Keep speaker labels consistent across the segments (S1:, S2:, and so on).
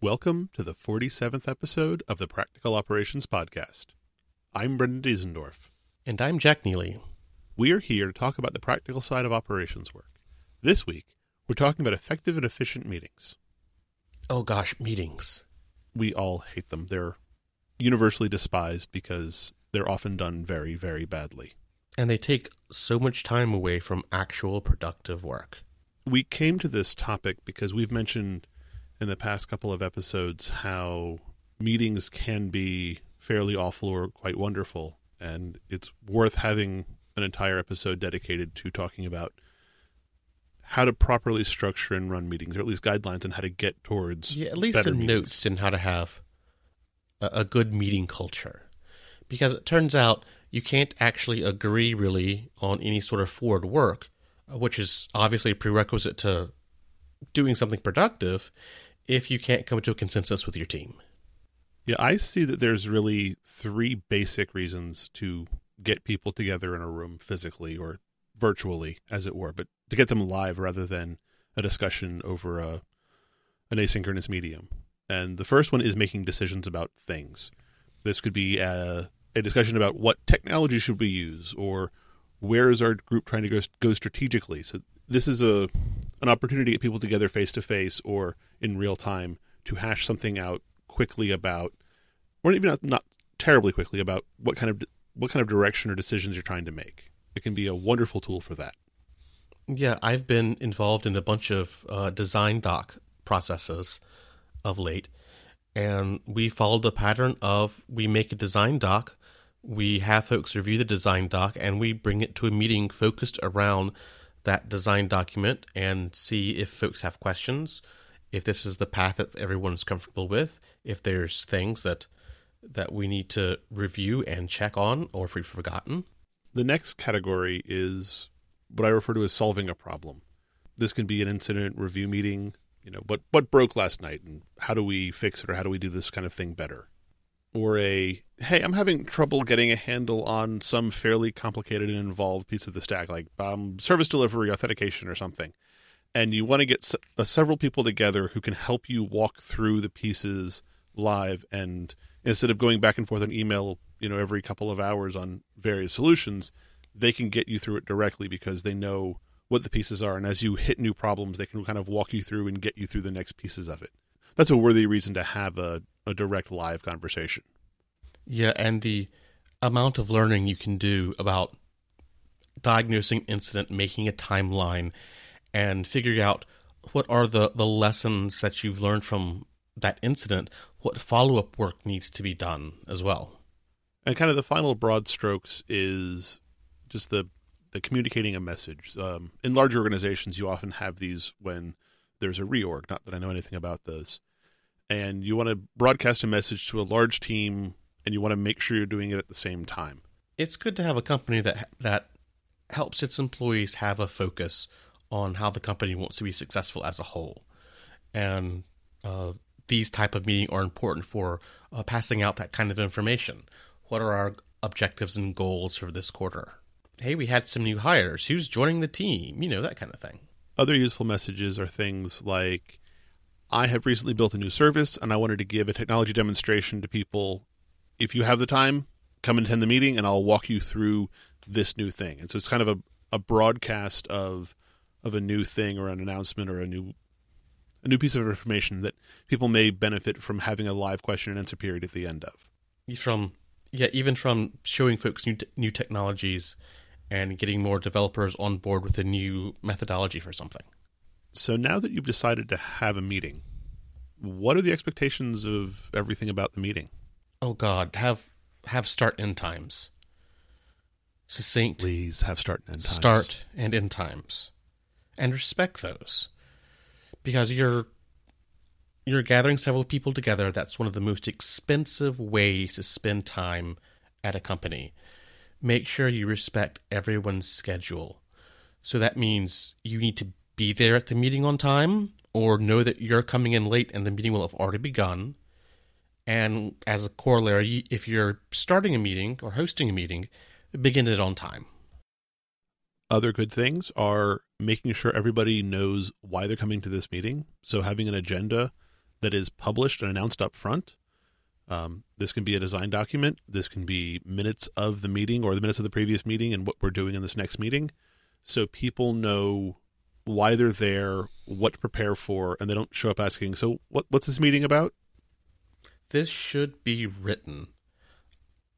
S1: Welcome to the 47th episode of the Practical Operations Podcast. I'm Brendan Diesendorf.
S2: And I'm Jack Neely.
S1: We are here to talk about the practical side of operations work. This week, we're talking about effective and efficient meetings.
S2: Oh gosh, meetings.
S1: We all hate them. They're universally despised because they're often done very, very badly.
S2: And they take so much time away from actual productive work.
S1: We came to this topic because we've mentioned in the past couple of episodes how meetings can be fairly awful or quite wonderful. And it's worth having an entire episode dedicated to talking about how to properly structure and run meetings, or at least guidelines on how to get towards.
S2: Yeah, at least some
S1: meetings.
S2: notes and how to have a, a good meeting culture. Because it turns out you can't actually agree really on any sort of forward work, uh, which is obviously a prerequisite to doing something productive if you can't come to a consensus with your team.
S1: Yeah, I see that there's really three basic reasons to get people together in a room physically or virtually, as it were, but to get them live rather than a discussion over a an asynchronous medium. And the first one is making decisions about things. This could be a, a discussion about what technology should we use, or where is our group trying to go, go strategically. So this is a an opportunity to get people together face to face or in real time to hash something out quickly about, or even not, not terribly quickly about what kind of what kind of direction or decisions you're trying to make. It can be a wonderful tool for that.
S2: Yeah, I've been involved in a bunch of uh, design doc processes of late, and we followed the pattern of we make a design doc, we have folks review the design doc, and we bring it to a meeting focused around that design document and see if folks have questions, if this is the path that everyone's comfortable with, if there's things that that we need to review and check on, or if we've forgotten.
S1: The next category is what I refer to as solving a problem. This can be an incident review meeting. You know, what what broke last night, and how do we fix it, or how do we do this kind of thing better? Or a hey, I'm having trouble getting a handle on some fairly complicated and involved piece of the stack, like um, service delivery authentication or something, and you want to get uh, several people together who can help you walk through the pieces live, and instead of going back and forth on email, you know, every couple of hours on various solutions, they can get you through it directly because they know what the pieces are. And as you hit new problems, they can kind of walk you through and get you through the next pieces of it. That's a worthy reason to have a, a direct live conversation.
S2: Yeah, and the amount of learning you can do about diagnosing incident, making a timeline, and figuring out what are the, the lessons that you've learned from that incident, what follow up work needs to be done as well.
S1: And kind of the final broad strokes is just the the communicating a message. Um, in large organizations, you often have these when there's a reorg. Not that I know anything about those, and you want to broadcast a message to a large team, and you want to make sure you're doing it at the same time.
S2: It's good to have a company that that helps its employees have a focus on how the company wants to be successful as a whole, and uh, these type of meetings are important for uh, passing out that kind of information. What are our objectives and goals for this quarter? Hey, we had some new hires. Who's joining the team? You know, that kind of thing.
S1: Other useful messages are things like I have recently built a new service and I wanted to give a technology demonstration to people. If you have the time, come and attend the meeting and I'll walk you through this new thing. And so it's kind of a, a broadcast of of a new thing or an announcement or a new a new piece of information that people may benefit from having a live question and answer period at the end of.
S2: From yeah, even from showing folks new new technologies and getting more developers on board with a new methodology for something.
S1: So now that you've decided to have a meeting, what are the expectations of everything about the meeting?
S2: Oh God, have have start end times. Succinct.
S1: Please have start and end times.
S2: Start and end times, and respect those, because you're you're gathering several people together. That's one of the most expensive ways to spend time at a company. Make sure you respect everyone's schedule. So that means you need to be there at the meeting on time, or know that you're coming in late and the meeting will have already begun. And as a corollary, if you're starting a meeting or hosting a meeting, begin it on time.
S1: Other good things are making sure everybody knows why they're coming to this meeting. So having an agenda that is published and announced up front. Um, this can be a design document. This can be minutes of the meeting or the minutes of the previous meeting and what we're doing in this next meeting. So people know why they're there, what to prepare for, and they don't show up asking, So, what, what's this meeting about?
S2: This should be written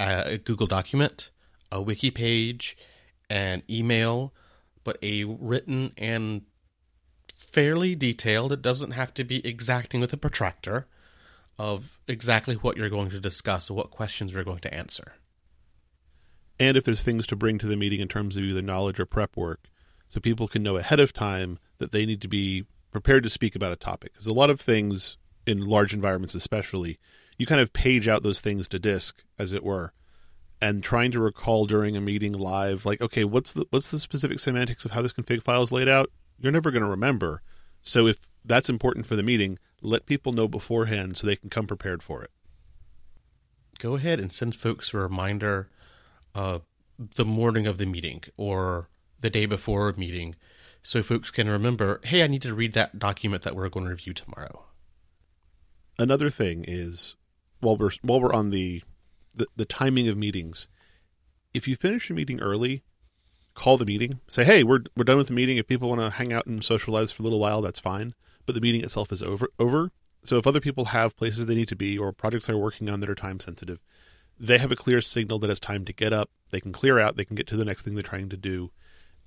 S2: a Google document, a wiki page, an email, but a written and fairly detailed. It doesn't have to be exacting with a protractor of exactly what you're going to discuss what questions you're going to answer.
S1: And if there's things to bring to the meeting in terms of either knowledge or prep work, so people can know ahead of time that they need to be prepared to speak about a topic. Because a lot of things in large environments, especially, you kind of page out those things to disk, as it were, and trying to recall during a meeting live, like, okay, what's the what's the specific semantics of how this config file is laid out? You're never going to remember. So if that's important for the meeting, let people know beforehand so they can come prepared for it.
S2: Go ahead and send folks a reminder uh, the morning of the meeting or the day before a meeting so folks can remember, hey, I need to read that document that we're going to review tomorrow.
S1: Another thing is while we're while we're on the, the, the timing of meetings, if you finish a meeting early, call the meeting. Say, hey, we're we're done with the meeting. If people want to hang out and socialize for a little while, that's fine. But the meeting itself is over over. So if other people have places they need to be or projects they're working on that are time sensitive, they have a clear signal that it's time to get up. They can clear out. They can get to the next thing they're trying to do,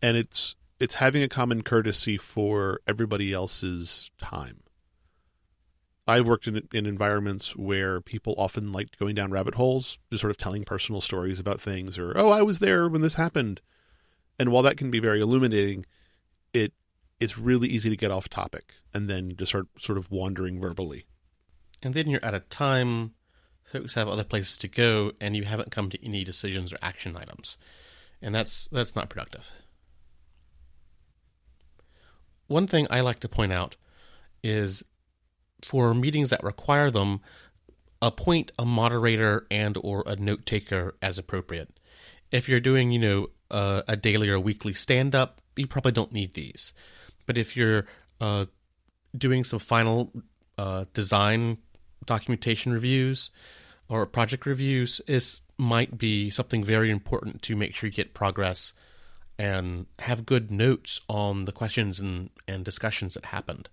S1: and it's it's having a common courtesy for everybody else's time. I've worked in, in environments where people often liked going down rabbit holes, just sort of telling personal stories about things, or oh, I was there when this happened. And while that can be very illuminating, it it's really easy to get off topic and then just start sort of wandering verbally.
S2: And then you're at a time folks have other places to go, and you haven't come to any decisions or action items, and that's that's not productive. One thing I like to point out is for meetings that require them, appoint a moderator and or a note taker as appropriate. If you're doing, you know, uh, a daily or weekly stand up, you probably don't need these. But if you're uh, doing some final uh, design documentation reviews or project reviews, this might be something very important to make sure you get progress and have good notes on the questions and, and discussions that happened.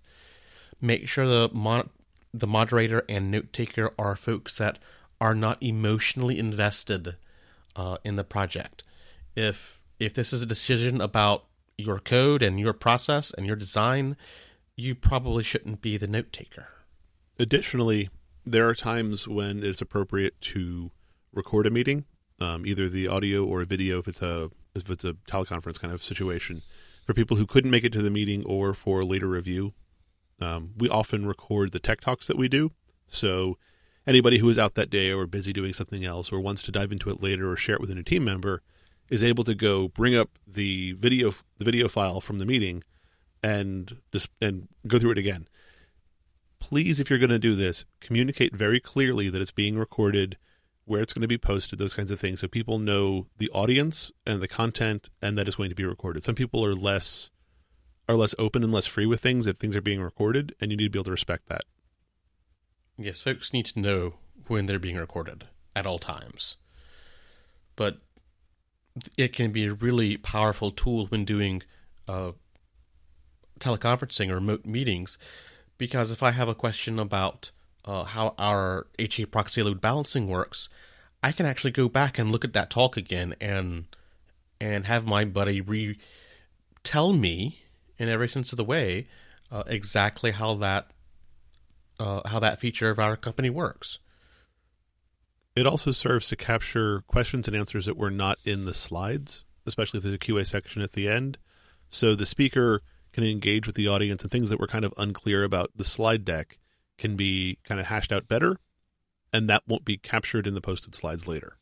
S2: Make sure the mon- the moderator and note taker are folks that are not emotionally invested uh, in the project. If if this is a decision about your code and your process and your design, you probably shouldn't be the note taker.
S1: Additionally, there are times when it's appropriate to record a meeting, um, either the audio or a video if it's a if it's a teleconference kind of situation, for people who couldn't make it to the meeting or for later review. Um, we often record the tech talks that we do, so anybody who is out that day or busy doing something else or wants to dive into it later or share it with a new team member is able to go bring up the video the video file from the meeting and just and go through it again. Please, if you're going to do this, communicate very clearly that it's being recorded where it's going to be posted, those kinds of things, so people know the audience and the content, and that is going to be recorded. Some people are less are less open and less free with things if things are being recorded, and you need to be able to respect that.
S2: Yes, folks need to know when they're being recorded at all times. But it can be a really powerful tool when doing uh, teleconferencing or remote meetings, because if I have a question about uh, how our HA proxy load balancing works, I can actually go back and look at that talk again and and have my buddy re tell me in every sense of the way uh, exactly how that uh, how that feature of our company works.
S1: It also serves to capture questions and answers that were not in the slides, especially if there's a QA section at the end. So the speaker can engage with the audience and things that were kind of unclear about the slide deck can be kind of hashed out better, and that won't be captured in the posted slides later.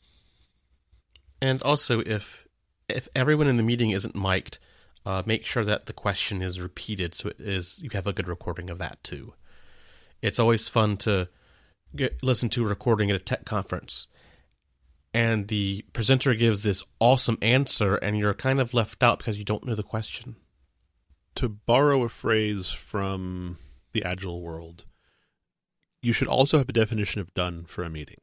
S2: And also, if if everyone in the meeting isn't mic'd, uh, make sure that the question is repeated so it is you have a good recording of that too. It's always fun to get, listen to a recording at a tech conference, and the presenter gives this awesome answer, and you're kind of left out because you don't know the question.
S1: To borrow a phrase from the agile world, you should also have a definition of done for a meeting.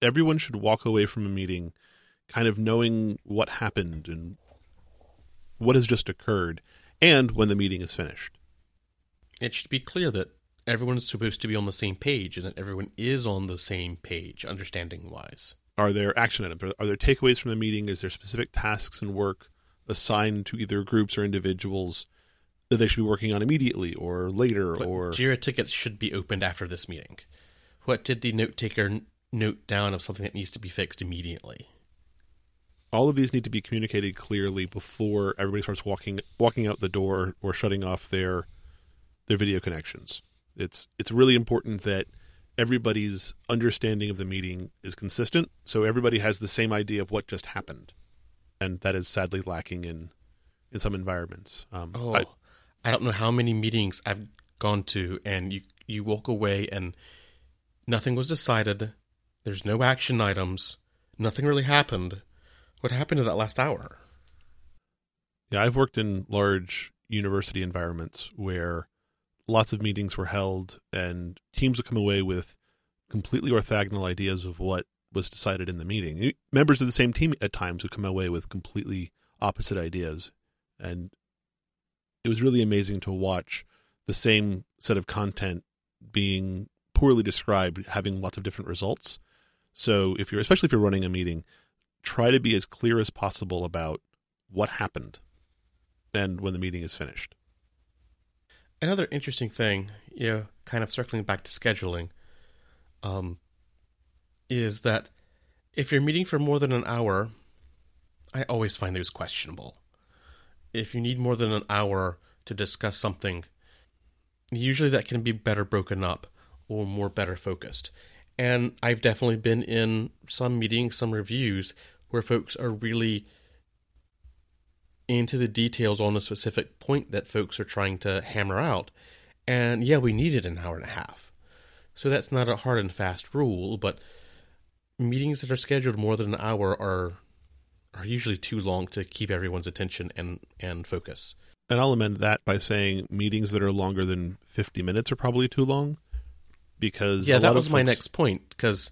S1: Everyone should walk away from a meeting kind of knowing what happened and what has just occurred and when the meeting is finished.
S2: It should be clear that everyone is supposed to be on the same page and that everyone is on the same page, understanding wise.
S1: Are there action items? Are there takeaways from the meeting? Is there specific tasks and work assigned to either groups or individuals that they should be working on immediately or later
S2: What
S1: or
S2: Jira tickets should be opened after this meeting. What did the note taker note down of something that needs to be fixed immediately?
S1: all of these need to be communicated clearly before everybody starts walking walking out the door or shutting off their their video connections. It's it's really important that everybody's understanding of the meeting is consistent, so everybody has the same idea of what just happened, and that is sadly lacking in in some environments. Um,
S2: Oh,
S1: I-
S2: I, don't know how many meetings I've gone to, and you you walk away and nothing was decided. There's no action items. Nothing really happened. What happened in that last hour?
S1: Yeah, I've worked in large university environments where lots of meetings were held and teams would come away with completely orthogonal ideas of what was decided in the meeting. Members of the same team at times would come away with completely opposite ideas. And it was really amazing to watch the same set of content being poorly described having lots of different results. So if you're especially if you're running a meeting, try to be as clear as possible about what happened and when the meeting is finished.
S2: Another interesting thing, you know, kind of circling back to scheduling, um, is that if you're meeting for more than an hour, I always find those questionable. If you need more than an hour to discuss something, usually that can be better broken up or more better focused. And I've definitely been in some meetings, some reviews where folks are really into the details on a specific point that folks are trying to hammer out. And yeah, we needed an hour and a half. So that's not a hard and fast rule, but meetings that are scheduled more than an hour are are usually too long to keep everyone's attention and and focus.
S1: And I'll amend that by saying meetings that are longer than 50 minutes are probably too long because
S2: Yeah, that was
S1: of
S2: my next point because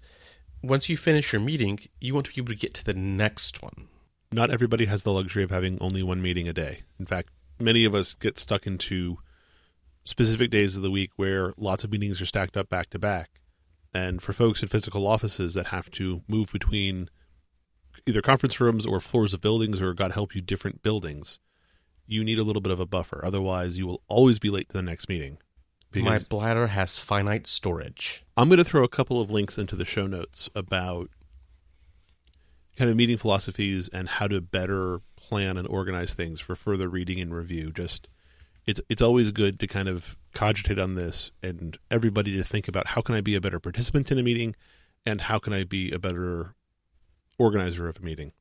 S2: once you finish your meeting, you want to be able to get to the next one.
S1: Not everybody has the luxury of having only one meeting a day. In fact, many of us get stuck into specific days of the week where lots of meetings are stacked up back to back. And for folks in physical offices that have to move between either conference rooms or floors of buildings or, God help you, different buildings, you need a little bit of a buffer. Otherwise, you will always be late to the next meeting.
S2: My bladder has finite storage.
S1: I'm going to throw a couple of links into the show notes about kind of meeting philosophies and how to better plan and organize things for further reading and review. Just it's it's always good to kind of cogitate on this and everybody to think about how can I be a better participant in a meeting and how can I be a better organizer of a meeting.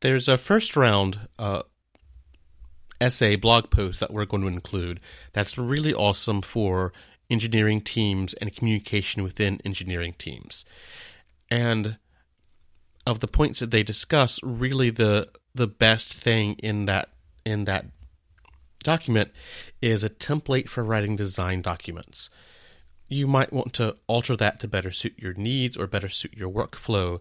S2: There's a first round uh, essay blog post that we're going to include that's really awesome for engineering teams and communication within engineering teams. And of the points that they discuss, really the the best thing in that in that document is a template for writing design documents. You might want to alter that to better suit your needs or better suit your workflow,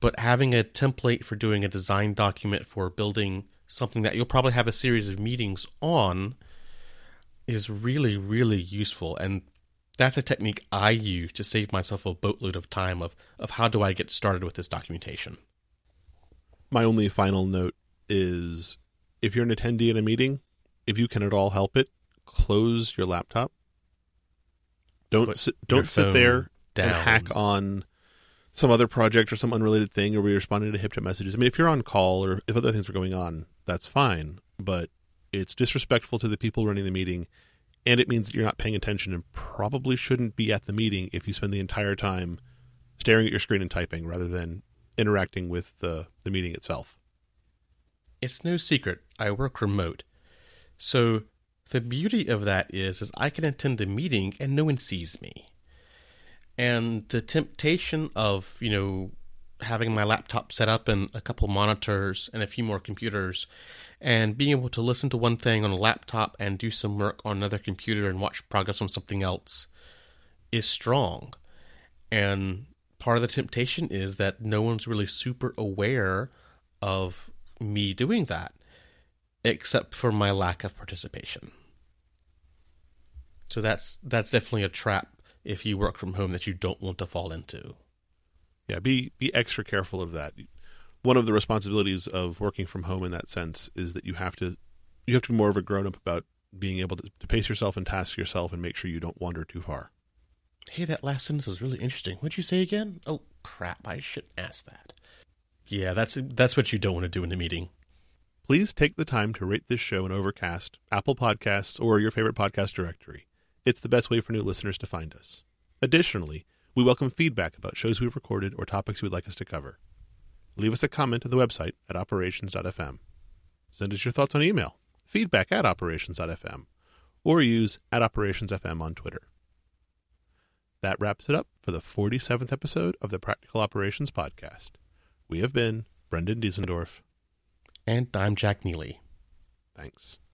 S2: but having a template for doing a design document for building something that you'll probably have a series of meetings on is really really useful and that's a technique I use to save myself a boatload of time of of how do I get started with this documentation.
S1: My only final note is if you're an attendee in a meeting, if you can at all help it, close your laptop. Don't
S2: Put
S1: sit, don't sit there
S2: down.
S1: and hack on some other project or some unrelated thing or be responding to HipChat messages. I mean, if you're on call or if other things are going on, that's fine. But it's disrespectful to the people running the meeting, and it means that you're not paying attention and probably shouldn't be at the meeting if you spend the entire time staring at your screen and typing rather than interacting with the, the meeting itself.
S2: It's no secret I work remote. So the beauty of that is is I can attend a meeting and no one sees me. And the temptation of, you know, having my laptop set up and a couple monitors and a few more computers and being able to listen to one thing on a laptop and do some work on another computer and watch progress on something else is strong. And part of the temptation is that no one's really super aware of me doing that, except for my lack of participation. So that's that's definitely a trap if you work from home that you don't want to fall into.
S1: Yeah, be be extra careful of that. One of the responsibilities of working from home in that sense is that you have to you have to be more of a grown up about being able to, to pace yourself and task yourself and make sure you don't wander too far.
S2: Hey, that last sentence was really interesting. What'd you say again? Oh crap! I shouldn't ask that. Yeah, that's that's what you don't want to do in a meeting.
S1: Please take the time to rate this show in Overcast, Apple Podcasts, or your favorite podcast directory. It's the best way for new listeners to find us. Additionally, we welcome feedback about shows we've recorded or topics you'd like us to cover. Leave us a comment on the website at operations.fm. Send us your thoughts on email, feedback at operations.fm, or use at operationsfm on Twitter. That wraps it up for the 47th episode of the Practical Operations Podcast. We have been Brendan Diesendorf.
S2: And I'm Jack Neely.
S1: Thanks.